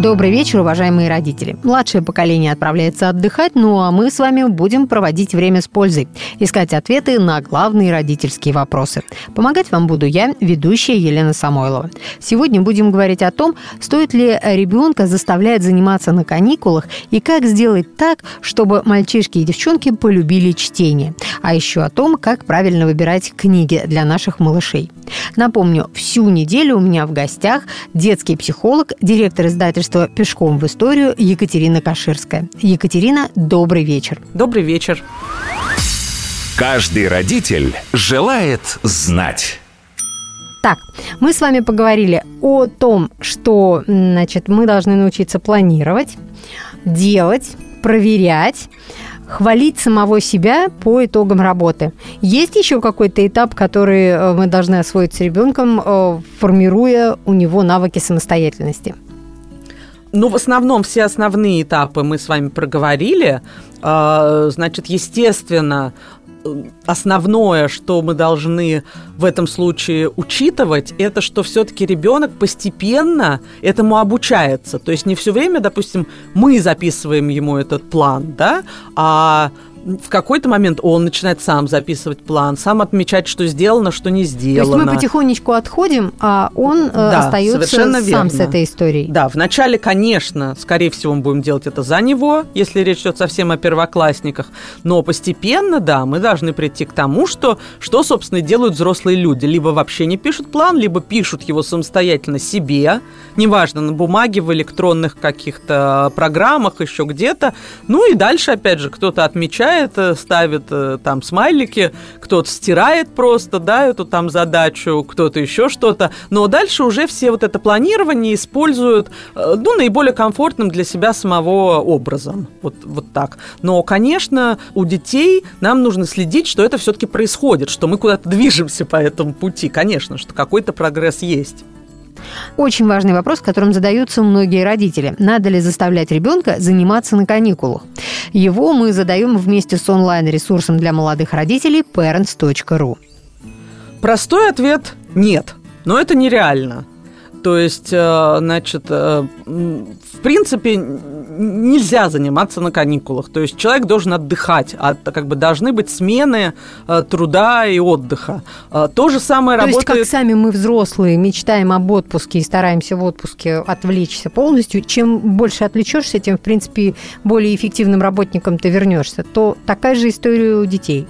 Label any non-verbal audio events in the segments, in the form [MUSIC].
Добрый вечер, уважаемые родители. Младшее поколение отправляется отдыхать, ну а мы с вами будем проводить время с пользой, искать ответы на главные родительские вопросы. Помогать вам буду я, ведущая Елена Самойлова. Сегодня будем говорить о том, стоит ли ребенка заставлять заниматься на каникулах и как сделать так, чтобы мальчишки и девчонки полюбили чтение. А еще о том, как правильно выбирать книги для наших малышей. Напомню, всю неделю у меня в гостях детский психолог, директор издательства издательства «Пешком в историю» Екатерина Каширская. Екатерина, добрый вечер. Добрый вечер. Каждый родитель желает знать. Так, мы с вами поговорили о том, что значит, мы должны научиться планировать, делать, проверять, хвалить самого себя по итогам работы. Есть еще какой-то этап, который э, мы должны освоить с ребенком, э, формируя у него навыки самостоятельности? Ну, в основном все основные этапы мы с вами проговорили. А, значит, естественно, основное, что мы должны в этом случае учитывать, это что все-таки ребенок постепенно этому обучается. То есть не все время, допустим, мы записываем ему этот план, да, а в какой-то момент он начинает сам записывать план, сам отмечать, что сделано, что не сделано. То есть мы потихонечку отходим, а он э, да, остается сам верно. с этой историей. Да, вначале, конечно, скорее всего, мы будем делать это за него, если речь идет совсем о первоклассниках, но постепенно, да, мы должны прийти к тому, что, что собственно, делают взрослые люди. Либо вообще не пишут план, либо пишут его самостоятельно себе, неважно, на бумаге, в электронных каких-то программах, еще где-то. Ну и дальше, опять же, кто-то отмечает, проверяет, э, ставит э, там смайлики, кто-то стирает просто, да, эту там задачу, кто-то еще что-то. Но дальше уже все вот это планирование используют, э, ну, наиболее комфортным для себя самого образом. Вот, вот так. Но, конечно, у детей нам нужно следить, что это все-таки происходит, что мы куда-то движемся по этому пути. Конечно, что какой-то прогресс есть. Очень важный вопрос, которым задаются многие родители. Надо ли заставлять ребенка заниматься на каникулах? Его мы задаем вместе с онлайн-ресурсом для молодых родителей parents.ru. Простой ответ – нет. Но это нереально. То есть, э, значит, э, в принципе, нельзя заниматься на каникулах. То есть человек должен отдыхать, а как бы должны быть смены э, труда и отдыха. То же самое То работает... есть как сами мы взрослые мечтаем об отпуске и стараемся в отпуске отвлечься полностью, чем больше отвлечешься, тем, в принципе, более эффективным работником ты вернешься. То такая же история у детей.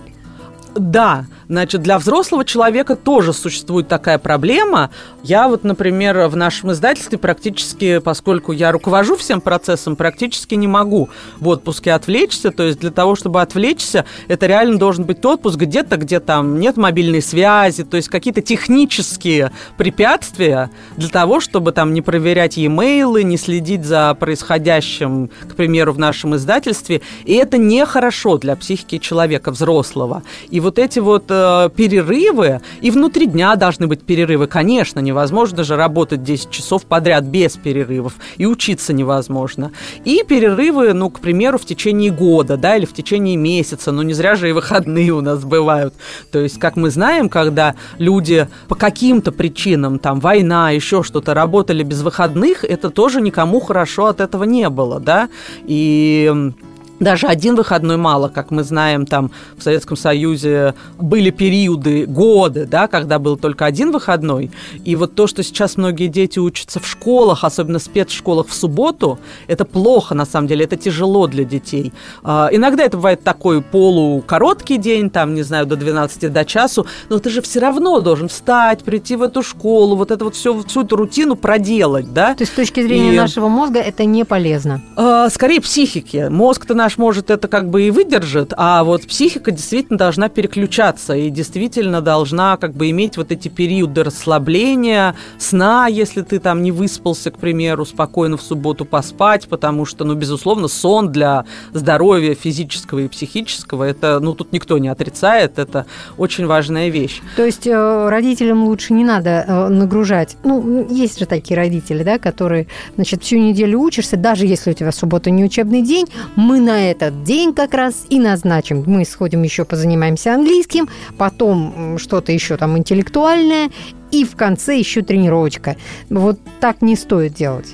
Да, значит, для взрослого человека тоже существует такая проблема. Я вот, например, в нашем издательстве практически, поскольку я руковожу всем процессом, практически не могу в отпуске отвлечься. То есть для того, чтобы отвлечься, это реально должен быть отпуск где-то, где там нет мобильной связи, то есть какие-то технические препятствия для того, чтобы там не проверять e-mail, не следить за происходящим, к примеру, в нашем издательстве. И это нехорошо для психики человека взрослого. И вот эти вот э, перерывы, и внутри дня должны быть перерывы, конечно, невозможно же работать 10 часов подряд без перерывов, и учиться невозможно. И перерывы, ну, к примеру, в течение года, да, или в течение месяца, ну, не зря же и выходные у нас бывают. То есть, как мы знаем, когда люди по каким-то причинам, там, война, еще что-то, работали без выходных, это тоже никому хорошо от этого не было, да, и даже один выходной мало, как мы знаем, там в Советском Союзе были периоды, годы, да, когда был только один выходной. И вот то, что сейчас многие дети учатся в школах, особенно в спецшколах в субботу, это плохо, на самом деле, это тяжело для детей. А, иногда это бывает такой полукороткий день, там, не знаю, до 12, до часу, но ты же все равно должен встать, прийти в эту школу, вот это вот все, всю эту рутину проделать, да. То есть с точки зрения и... нашего мозга это не полезно? А, скорее психики. Мозг-то наш может это как бы и выдержит, а вот психика действительно должна переключаться и действительно должна как бы иметь вот эти периоды расслабления, сна, если ты там не выспался, к примеру, спокойно в субботу поспать, потому что, ну, безусловно, сон для здоровья физического и психического, это, ну, тут никто не отрицает, это очень важная вещь. То есть э, родителям лучше не надо э, нагружать. Ну, есть же такие родители, да, которые, значит, всю неделю учишься, даже если у тебя суббота не учебный день, мы на на этот день как раз и назначим. Мы сходим еще позанимаемся английским, потом что-то еще там интеллектуальное, и в конце еще тренировочка. Вот так не стоит делать.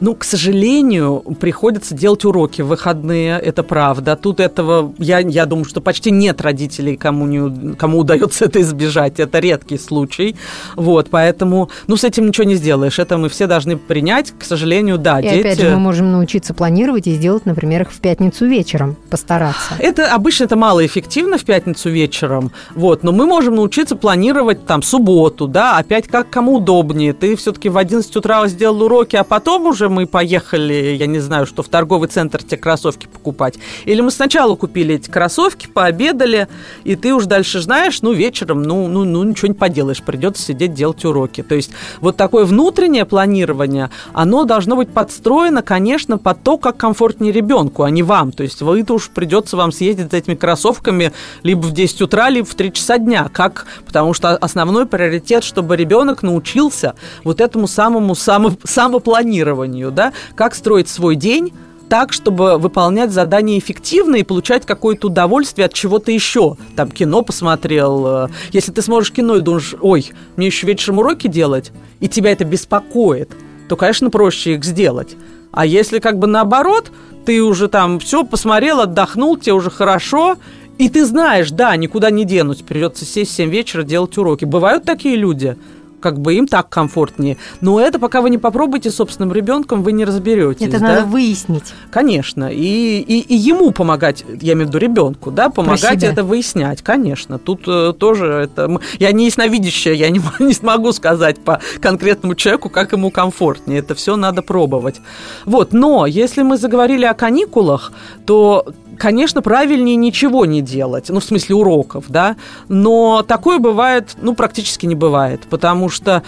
Ну, к сожалению, приходится делать уроки в выходные, это правда. Тут этого, я, я думаю, что почти нет родителей, кому, не, кому удается [LAUGHS] это избежать. Это редкий случай. Вот, поэтому, ну, с этим ничего не сделаешь. Это мы все должны принять. К сожалению, да, и дети... опять же, мы можем научиться планировать и сделать, например, их в пятницу вечером, постараться. Это обычно это малоэффективно в пятницу вечером, вот, но мы можем научиться планировать там субботу, да, опять как кому удобнее. Ты все-таки в 11 утра сделал уроки, а потом уже мы поехали, я не знаю, что в торговый центр те кроссовки покупать. Или мы сначала купили эти кроссовки, пообедали, и ты уж дальше знаешь, ну, вечером, ну, ну, ну ничего не поделаешь, придется сидеть делать уроки. То есть вот такое внутреннее планирование, оно должно быть подстроено, конечно, под то, как комфортнее ребенку, а не вам. То есть вы-то уж придется вам съездить за этими кроссовками либо в 10 утра, либо в 3 часа дня. Как? Потому что основной приоритет, чтобы ребенок научился вот этому самому само, самопланированию планированию, да, как строить свой день так, чтобы выполнять задания эффективно и получать какое-то удовольствие от чего-то еще. Там кино посмотрел. Э, если ты смотришь кино и думаешь, ой, мне еще вечером уроки делать, и тебя это беспокоит, то, конечно, проще их сделать. А если как бы наоборот, ты уже там все посмотрел, отдохнул, тебе уже хорошо, и ты знаешь, да, никуда не денусь, придется сесть в 7 вечера делать уроки. Бывают такие люди – как бы им так комфортнее. Но это пока вы не попробуете собственным ребенком, вы не разберетесь. Это да? надо выяснить. Конечно. И, и, и ему помогать, я имею в виду ребенку, да, помогать это выяснять, конечно. Тут э, тоже это. Я не ясновидящая, я не, [LAUGHS] не смогу сказать по конкретному человеку, как ему комфортнее. Это все надо пробовать. Вот, но если мы заговорили о каникулах, то конечно, правильнее ничего не делать, ну, в смысле уроков, да, но такое бывает, ну, практически не бывает, потому что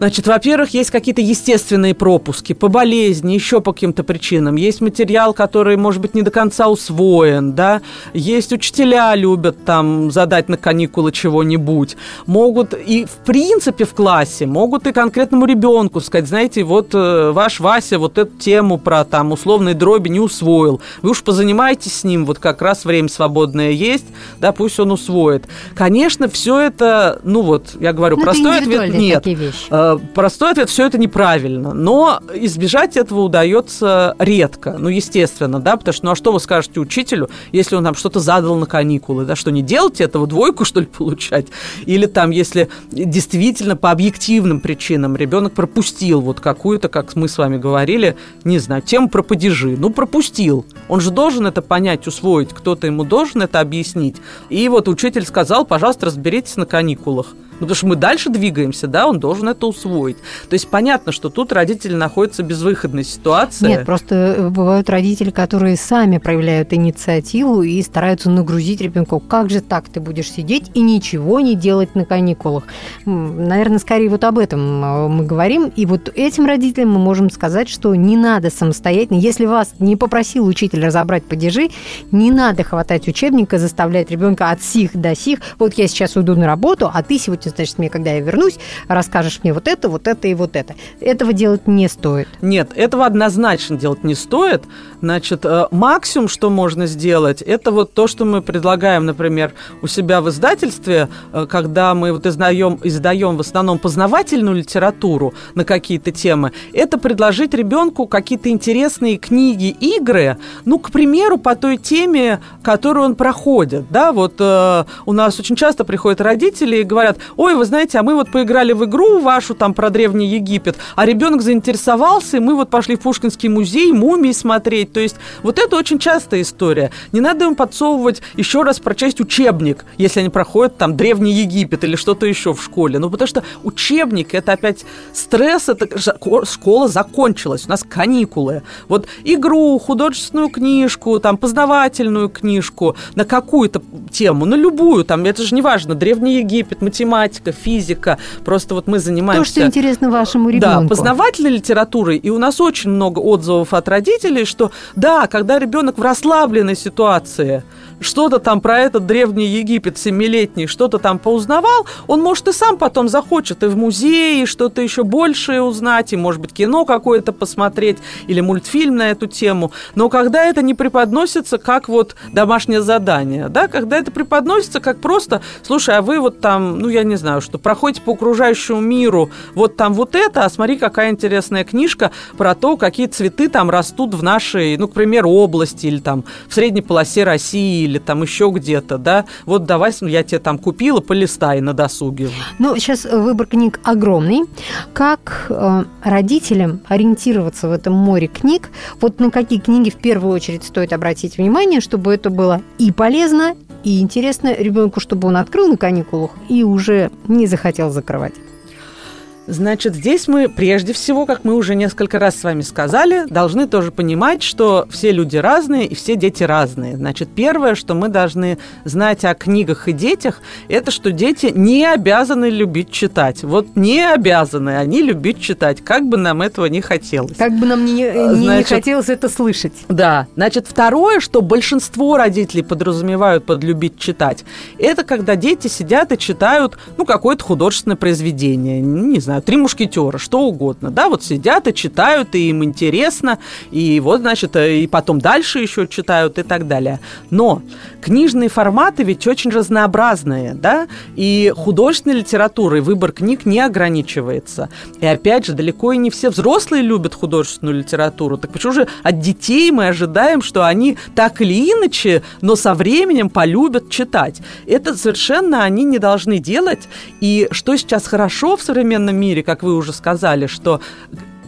Значит, во-первых, есть какие-то естественные пропуски по болезни, еще по каким-то причинам. Есть материал, который, может быть, не до конца усвоен, да. Есть учителя любят там задать на каникулы чего-нибудь. Могут и, в принципе, в классе могут и конкретному ребенку сказать, знаете, вот э, ваш Вася вот эту тему про там условные дроби не усвоил. Вы уж позанимайтесь с ним, вот как раз время свободное есть, да, пусть он усвоит. Конечно, все это, ну вот, я говорю, Но ну, простой ответ нет. Вещи. Простой ответ, все это неправильно. Но избежать этого удается редко. Ну, естественно, да, потому что, ну, а что вы скажете учителю, если он там что-то задал на каникулы, да, что не делать этого, двойку, [LAUGHS] что ли, получать? Или там, если действительно по объективным причинам ребенок пропустил вот какую-то, как мы с вами говорили, не знаю, тему про падежи. Ну, пропустил. Он же должен это понять, усвоить, кто-то ему должен это объяснить. И вот учитель сказал, пожалуйста, разберитесь на каникулах. Ну, потому что мы дальше двигаемся, да, он должен это усвоить. То есть понятно, что тут родители находятся в безвыходной ситуации. Нет, просто э, бывают родители, которые сами проявляют инициативу и стараются нагрузить ребенка. Как же так ты будешь сидеть и ничего не делать на каникулах? Наверное, скорее вот об этом э, мы говорим. И вот этим родителям мы можем сказать, что не надо самостоятельно. Если вас не попросил учитель разобрать падежи, не надо хватать учебника, заставлять ребенка от сих до сих. Вот я сейчас уйду на работу, а ты сегодня значит, мне, когда я вернусь, расскажешь мне вот это, вот это и вот это. Этого делать не стоит. Нет, этого однозначно делать не стоит. Значит, э, максимум, что можно сделать, это вот то, что мы предлагаем, например, у себя в издательстве, э, когда мы вот издаем, издаем в основном познавательную литературу на какие-то темы, это предложить ребенку какие-то интересные книги, игры, ну, к примеру, по той теме, которую он проходит, да, вот э, у нас очень часто приходят родители и говорят, ой, вы знаете, а мы вот поиграли в игру вашу там про Древний Египет, а ребенок заинтересовался, и мы вот пошли в Пушкинский музей мумии смотреть. То есть вот это очень частая история. Не надо им подсовывать еще раз прочесть учебник, если они проходят там Древний Египет или что-то еще в школе. Ну, потому что учебник – это опять стресс, это школа закончилась, у нас каникулы. Вот игру, художественную книжку, там, познавательную книжку на какую-то тему, на любую, там, это же не важно, Древний Египет, математика, математика, физика. Просто вот мы занимаемся... То, что интересно вашему ребенку. Да, познавательной литературой. И у нас очень много отзывов от родителей, что да, когда ребенок в расслабленной ситуации, что-то там про этот древний Египет семилетний, что-то там поузнавал, он, может, и сам потом захочет и в музее, что-то еще большее узнать, и, может быть, кино какое-то посмотреть, или мультфильм на эту тему. Но когда это не преподносится как вот домашнее задание, да, когда это преподносится как просто, слушай, а вы вот там, ну, я не знаю, что проходите по окружающему миру, вот там вот это, а смотри, какая интересная книжка про то, какие цветы там растут в нашей, ну, к примеру, области, или там в средней полосе России, или там еще где-то, да, вот давай я тебе там купила, полистай на досуге. Ну, сейчас выбор книг огромный. Как э, родителям ориентироваться в этом море книг? Вот на какие книги в первую очередь стоит обратить внимание, чтобы это было и полезно, и интересно ребенку, чтобы он открыл на каникулах и уже не захотел закрывать? Значит, здесь мы прежде всего, как мы уже несколько раз с вами сказали, должны тоже понимать, что все люди разные и все дети разные. Значит, первое, что мы должны знать о книгах и детях, это что дети не обязаны любить читать. Вот не обязаны они любить читать, как бы нам этого не хотелось. Как бы нам не, не, значит, не хотелось это слышать. Да. Значит, второе, что большинство родителей подразумевают под любить читать, это когда дети сидят и читают, ну, какое-то художественное произведение, не знаю, знаю, три мушкетера, что угодно, да, вот сидят и читают, и им интересно, и вот, значит, э, и потом дальше еще читают и так далее. Но книжные форматы ведь очень разнообразные, да, и художественной литературой выбор книг не ограничивается. И опять же, далеко и не все взрослые любят художественную литературу, так почему же от детей мы ожидаем, что они так или иначе, но со временем полюбят читать? Это совершенно они не должны делать, и что сейчас хорошо в современном мире, как вы уже сказали, что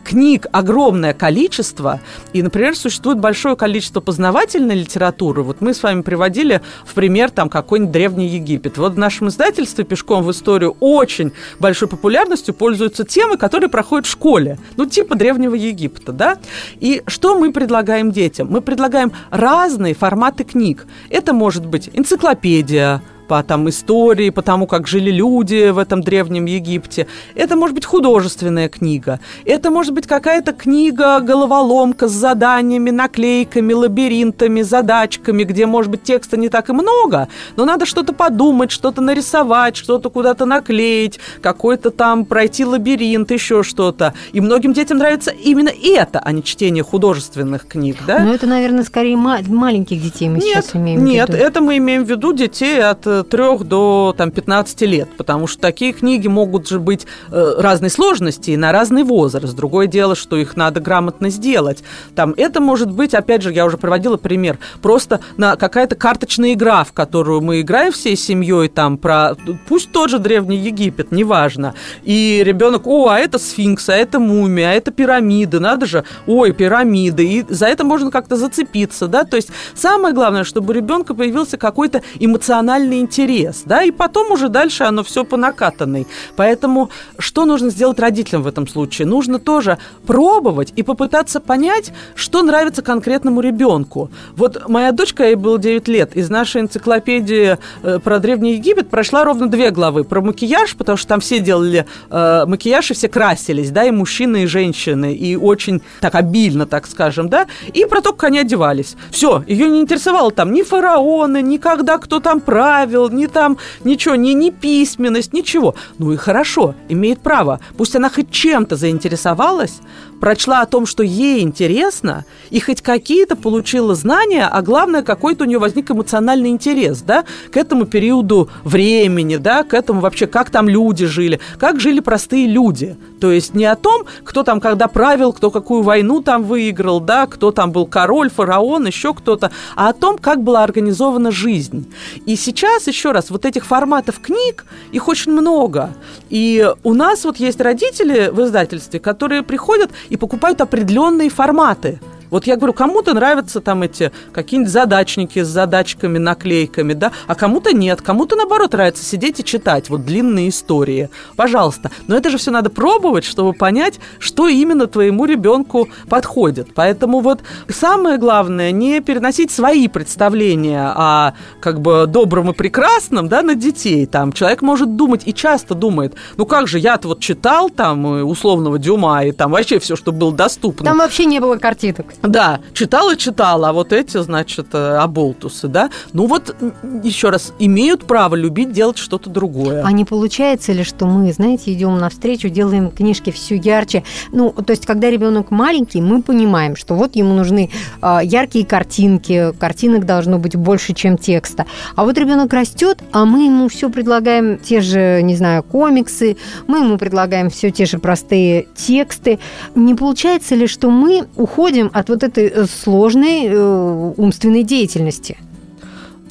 книг огромное количество, и, например, существует большое количество познавательной литературы. Вот мы с вами приводили в пример там какой-нибудь Древний Египет. Вот в нашем издательстве «Пешком в историю» очень большой популярностью пользуются темы, которые проходят в школе, ну, типа Древнего Египта, да? И что мы предлагаем детям? Мы предлагаем разные форматы книг. Это может быть энциклопедия, по там истории, по тому, как жили люди в этом древнем Египте. Это может быть художественная книга. Это может быть какая-то книга головоломка с заданиями, наклейками, лабиринтами, задачками, где, может быть, текста не так и много, но надо что-то подумать, что-то нарисовать, что-то куда-то наклеить, какой-то там пройти лабиринт, еще что-то. И многим детям нравится именно это, а не чтение художественных книг, да? Ну, это, наверное, скорее маленьких детей мы нет, сейчас имеем нет, в виду. Нет, это мы имеем в виду детей от 3 до там, 15 лет, потому что такие книги могут же быть э, разной сложности и на разный возраст. Другое дело, что их надо грамотно сделать. Там это может быть, опять же, я уже приводила пример, просто на какая-то карточная игра, в которую мы играем всей семьей, там про, пусть тот же Древний Египет, неважно. И ребенок, о, а это сфинкс, а это мумия, а это пирамиды, надо же, ой, пирамиды. И за это можно как-то зацепиться, да, то есть самое главное, чтобы у ребенка появился какой-то эмоциональный интерес, да, и потом уже дальше оно все по накатанной. Поэтому что нужно сделать родителям в этом случае? Нужно тоже пробовать и попытаться понять, что нравится конкретному ребенку. Вот моя дочка, ей было 9 лет, из нашей энциклопедии э, про Древний Египет прошла ровно две главы. Про макияж, потому что там все делали э, макияж и все красились, да, и мужчины, и женщины, и очень так обильно, так скажем, да, и про то, как они одевались. Все, ее не интересовало там ни фараоны, ни когда кто там правил, ни там ничего, ни, ни письменность, ничего. Ну и хорошо, имеет право. Пусть она хоть чем-то заинтересовалась, прочла о том, что ей интересно, и хоть какие-то получила знания, а главное, какой-то у нее возник эмоциональный интерес, да, к этому периоду времени, да, к этому вообще, как там люди жили, как жили простые люди. То есть не о том, кто там когда правил, кто какую войну там выиграл, да, кто там был король, фараон, еще кто-то, а о том, как была организована жизнь. И сейчас, еще раз, вот этих форматов книг, их очень много. И у нас вот есть родители в издательстве, которые приходят и покупают определенные форматы Вот я говорю, кому-то нравятся там эти какие-нибудь задачники с задачками, наклейками, да, а кому-то нет, кому-то наоборот нравится сидеть и читать вот длинные истории. Пожалуйста. Но это же все надо пробовать, чтобы понять, что именно твоему ребенку подходит. Поэтому вот самое главное не переносить свои представления о как бы добром и прекрасном, да, на детей. Там человек может думать и часто думает, ну как же, я-то вот читал там э, условного Дюма и там вообще все, что было доступно. Там вообще не было картинок. Да, читала, читала, а вот эти, значит, э, оболтусы, да. Ну вот, еще раз, имеют право любить делать что-то другое. А не получается ли, что мы, знаете, идем навстречу, делаем книжки все ярче? Ну, то есть, когда ребенок маленький, мы понимаем, что вот ему нужны э, яркие картинки, картинок должно быть больше, чем текста. А вот ребенок растет, а мы ему все предлагаем те же, не знаю, комиксы, мы ему предлагаем все те же простые тексты. Не получается ли, что мы уходим от вот этой э, сложной э, умственной деятельности?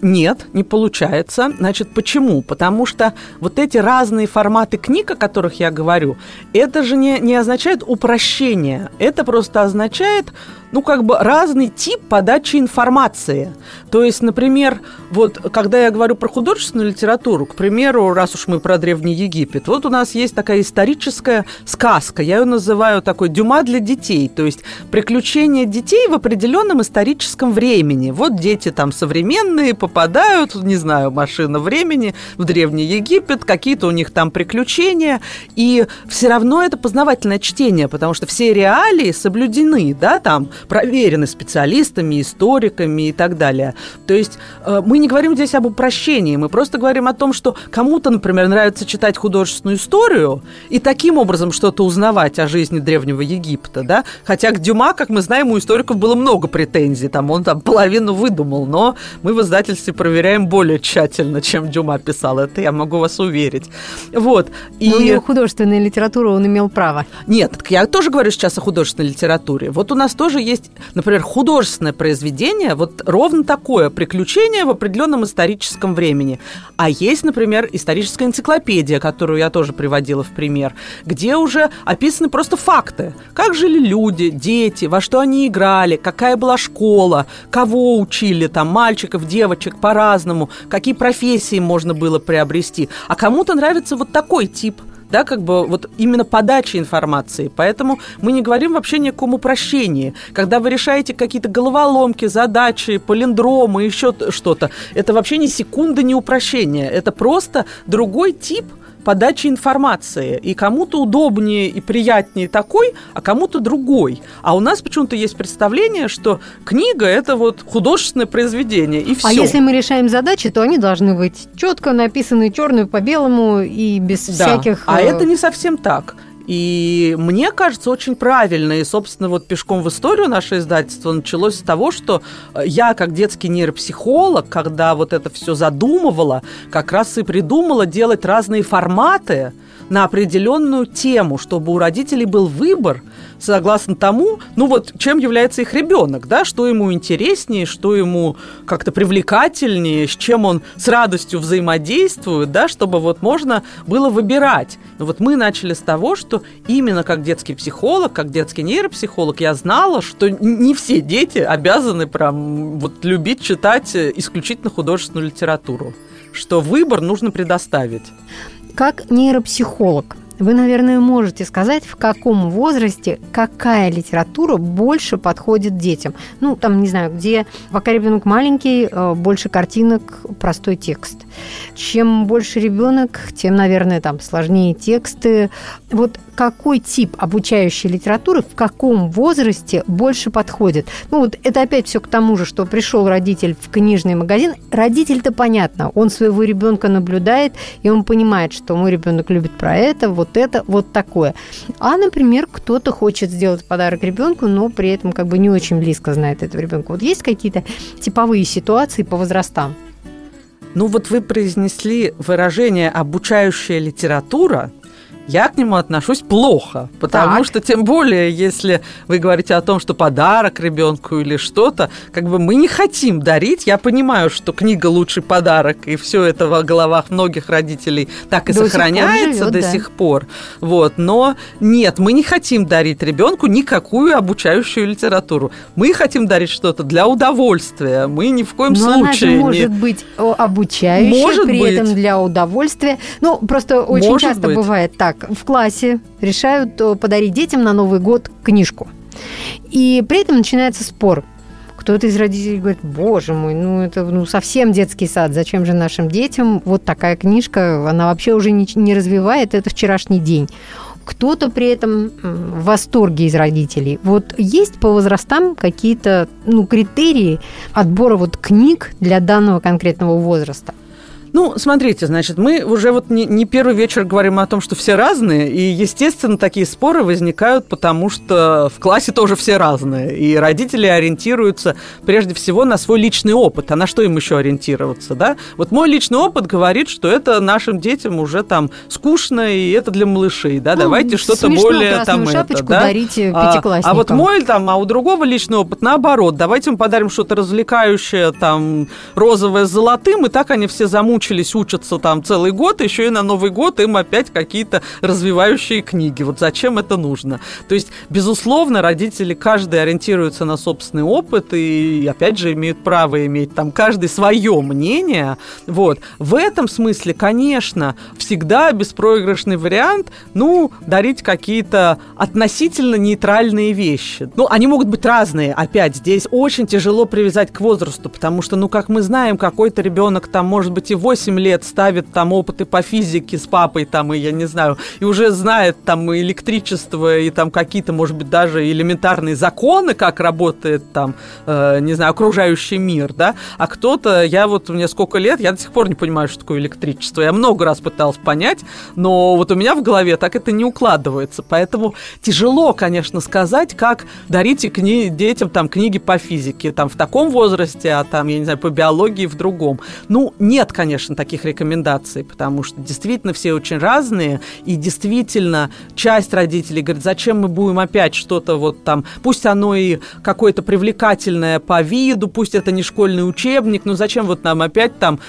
Нет, не получается. Значит, почему? Потому что вот эти разные форматы книг, о которых я говорю, это же не, не означает упрощение. Это просто означает ну, как бы разный тип подачи информации. То есть, например, вот когда я говорю про художественную литературу, к примеру, раз уж мы про Древний Египет, вот у нас есть такая историческая сказка, я ее называю такой «Дюма для детей», то есть приключения детей в определенном историческом времени. Вот дети там современные попадают, не знаю, машина времени в Древний Египет, какие-то у них там приключения, и все равно это познавательное чтение, потому что все реалии соблюдены, да, там проверены специалистами, историками и так далее. То есть э, мы не говорим здесь об упрощении, мы просто говорим о том, что кому-то, например, нравится читать художественную историю и таким образом что-то узнавать о жизни Древнего Египта, да, хотя к Дюма, как мы знаем, у историков было много претензий, там он там половину выдумал, но мы в издательстве проверяем более тщательно, чем Дюма писал, это я могу вас уверить. Вот. И... Но у него художественная литература, он имел право. Нет, я тоже говорю сейчас о художественной литературе. Вот у нас тоже есть есть, например, художественное произведение, вот ровно такое приключение в определенном историческом времени. А есть, например, историческая энциклопедия, которую я тоже приводила в пример, где уже описаны просто факты. Как жили люди, дети, во что они играли, какая была школа, кого учили, там, мальчиков, девочек по-разному, какие профессии можно было приобрести. А кому-то нравится вот такой тип – да, как бы вот именно подача информации. Поэтому мы не говорим вообще ни о каком упрощении. Когда вы решаете какие-то головоломки, задачи, полиндромы, еще что-то, это вообще ни секунды не упрощение. Это просто другой тип подачи информации. И кому-то удобнее и приятнее такой, а кому-то другой. А у нас почему-то есть представление, что книга – это вот художественное произведение, и все. А если мы решаем задачи, то они должны быть четко написаны черную по белому и без да. всяких… А это не совсем так. И мне кажется, очень правильно. И, собственно, вот пешком в историю наше издательство началось с того, что э, я, как детский нейропсихолог, когда вот это все задумывала, как раз и придумала делать разные форматы на определенную тему, чтобы у родителей был выбор – согласно тому, ну вот, чем является их ребенок, да, что ему интереснее, что ему как-то привлекательнее, с чем он с радостью взаимодействует, да, чтобы вот можно было выбирать. Но вот мы начали с того, что именно как детский психолог, как детский нейропсихолог, я знала, что не все дети обязаны прям вот любить читать исключительно художественную литературу, что выбор нужно предоставить. Как нейропсихолог, вы, наверное, можете сказать, в каком возрасте какая литература больше подходит детям. Ну, там, не знаю, где пока ребенок маленький, э, больше картинок, простой текст. Чем больше ребенок, тем, наверное, там сложнее тексты. Вот какой тип обучающей литературы в каком возрасте больше подходит. Ну вот это опять все к тому же, что пришел родитель в книжный магазин. Родитель-то понятно, он своего ребенка наблюдает, и он понимает, что мой ребенок любит про это, вот это, вот такое. А, например, кто-то хочет сделать подарок ребенку, но при этом как бы не очень близко знает этого ребенка. Вот есть какие-то типовые ситуации по возрастам? Ну вот вы произнесли выражение «обучающая литература», я к нему отношусь плохо, потому Так. что тем более, если вы говорите о том, что подарок ребенку или что-то, как бы мы не хотим дарить. Я понимаю, что книга лучший подарок, и все это в головах многих родителей так и До сих сохраняется живет, до да. сих пор. Вот, но нет, мы не хотим дарить ребенку никакую обучающую литературу. Мы хотим дарить что-то для удовольствия. Мы ни в коем Но она же случае не может быть обучающей, Может при быть. этом для удовольствия. Ну, просто очень Может часто быть. бывает так. В классе решают э, подарить детям на Новый год книжку. И при этом начинается спор. Кто-то из родителей говорит, боже мой, ну это ну, совсем детский сад, зачем же нашим детям вот такая книжка, она вообще уже не, не развивает, это вчерашний день. Кто-то при этом в восторге из родителей. Вот есть по возрастам какие-то ну, критерии отбора вот книг для данного конкретного возраста? Ну, смотрите, значит, мы уже вот не, не первый вечер говорим о том, что все разные, и, естественно, такие споры возникают, потому что в классе тоже все разные, и родители ориентируются прежде всего на свой личный опыт, а на что им еще ориентироваться, да? Вот мой личный опыт говорит, что это нашим детям уже там скучно, и это для малышей, да, Ну, давайте что-то более там это, шапочку да? дарите А, пятиклассникам. а вот мой там, а у другого личный опыт наоборот. Давайте мы подарим что-то развлекающее, там, розовое с золотым, и так они все замучились учатся там целый год, еще и на Новый год им опять какие-то развивающие книги. Вот зачем это нужно? То есть, безусловно, родители каждый ориентируется на собственный опыт и, опять же, имеют право иметь там каждый свое мнение. Вот. В этом смысле, конечно, всегда беспроигрышный вариант, ну, дарить какие-то относительно нейтральные вещи. Ну, они могут быть разные. Опять, здесь очень тяжело привязать к возрасту, потому что, ну, как мы знаем, какой-то ребенок там, может быть, и 8 лет ставит там опыты по физике с папой, там, и я не знаю, и уже знает там и электричество, и там какие-то, может быть, даже элементарные законы, как работает там, э, не знаю, окружающий мир, да, а кто-то, я вот, мне сколько лет, я до сих пор не понимаю, что такое электричество. Я много раз пыталась понять, но вот у меня в голове так это не укладывается. Поэтому тяжело, конечно, сказать, как дарите кни- детям там книги по физике, там в таком возрасте, а там, я не знаю, по биологии в другом. Ну, нет, конечно, таких рекомендаций, потому что действительно все очень разные, и действительно часть родителей говорит, зачем мы будем опять что-то вот там, пусть оно и какое-то привлекательное по виду, пусть это не школьный учебник, но зачем вот нам опять там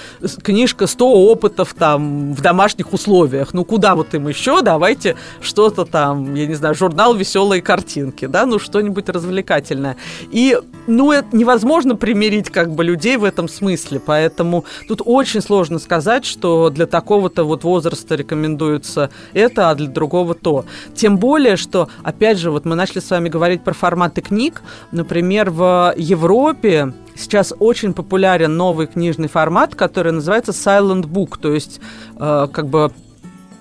книжка 100 опытов там в домашних условиях, ну куда вот им еще, давайте что-то там, я не знаю, журнал «Веселые картинки», да, ну что-нибудь развлекательное. И, ну, это невозможно примирить как бы людей в этом смысле, поэтому тут очень сложно сказать, что для такого-то вот возраста рекомендуется это, а для другого то. Тем более, что, опять же, вот мы начали с вами говорить про форматы книг, например, в Европе Сейчас очень популярен новый книжный формат, который называется silent book, то есть э, как бы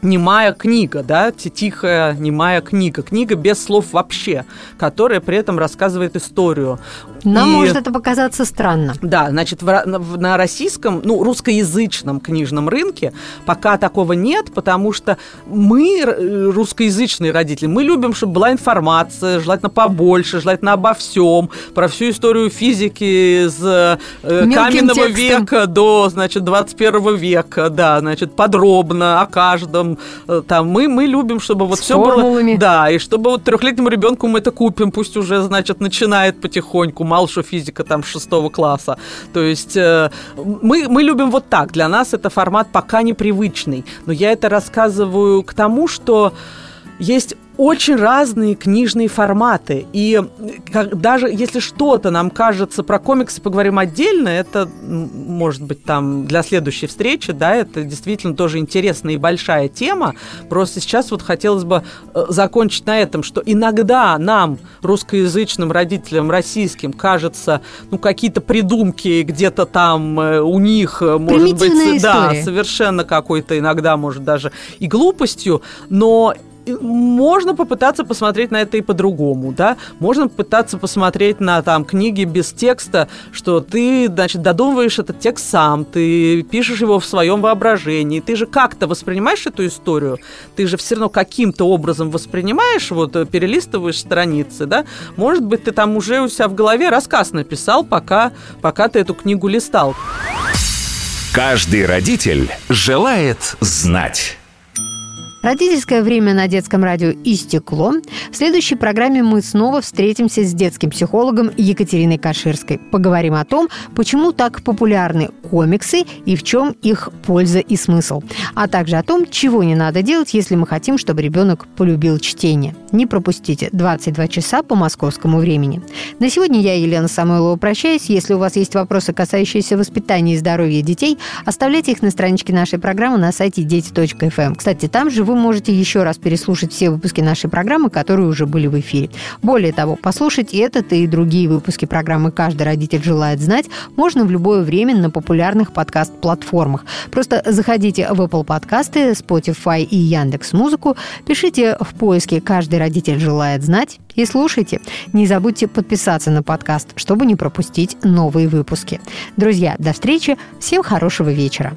немая книга, да, ти- тихая немая книга, книга без слов вообще, которая при этом рассказывает историю. Нам И- может это показаться странно. да, значит, в на- в- на российском, ну, русскоязычном книжном рынке пока такого нет, потому что мы, э, русскоязычные родители, мы любим, чтобы была информация, желательно побольше, желательно обо всем, про всю историю физики с э, каменного текстом. века до, значит, 21 века, да, значит, подробно о каждом. Э, Там мы, мы любим, чтобы вот С все было... формулами. Да, и чтобы вот трехлетнему ребенку мы это купим, пусть уже, значит, начинает потихоньку, мало что физика там шестого класса. То есть э, мы, мы любим вот так. Для нас это формат пока непривычный. Но я это рассказываю к тому, что есть очень разные книжные форматы. И как- даже если что-то нам кажется про комиксы, поговорим отдельно, это может быть там для следующей встречи, да, это действительно тоже интересная и большая тема. Просто сейчас вот хотелось бы э, закончить на этом, что иногда нам, русскоязычным родителям российским, кажется, ну, какие-то придумки где-то там э, у них, э, может быть, Примитивная да, история. совершенно какой-то иногда, может, даже и глупостью, но можно попытаться посмотреть на это и по-другому, да? Можно попытаться посмотреть на там книги без текста, что ты, значит, додумываешь этот текст сам, ты пишешь его в своем воображении, ты же как-то воспринимаешь эту историю, ты же все равно каким-то образом воспринимаешь, вот э, перелистываешь страницы, да? Может быть, ты там уже у себя в голове рассказ написал, пока, пока ты эту книгу листал. Каждый родитель желает знать. Родительское время на детском радио истекло. В следующей программе мы снова встретимся с детским психологом Екатериной Каширской. Поговорим о том, почему так популярны комиксы и в чем их польза и смысл. А также о том, чего не надо делать, если мы хотим, чтобы ребенок полюбил чтение. Не пропустите 22 часа по московскому времени. На сегодня я, Елена Самойлова, прощаюсь. Если у вас есть вопросы, касающиеся воспитания и здоровья детей, оставляйте их на страничке нашей программы на сайте дети.фм. Кстати, там же вы можете еще раз переслушать все выпуски нашей программы, которые уже были в эфире. Более того, послушать этот и другие выпуски программы «Каждый родитель желает знать» можно в любое время на популярных подкаст-платформах. Просто заходите в Apple подкасты, Spotify и Яндекс Музыку, пишите в поиске «Каждый родитель желает знать» и слушайте. Не забудьте подписаться на подкаст, чтобы не пропустить новые выпуски. Друзья, до встречи. Всем хорошего вечера.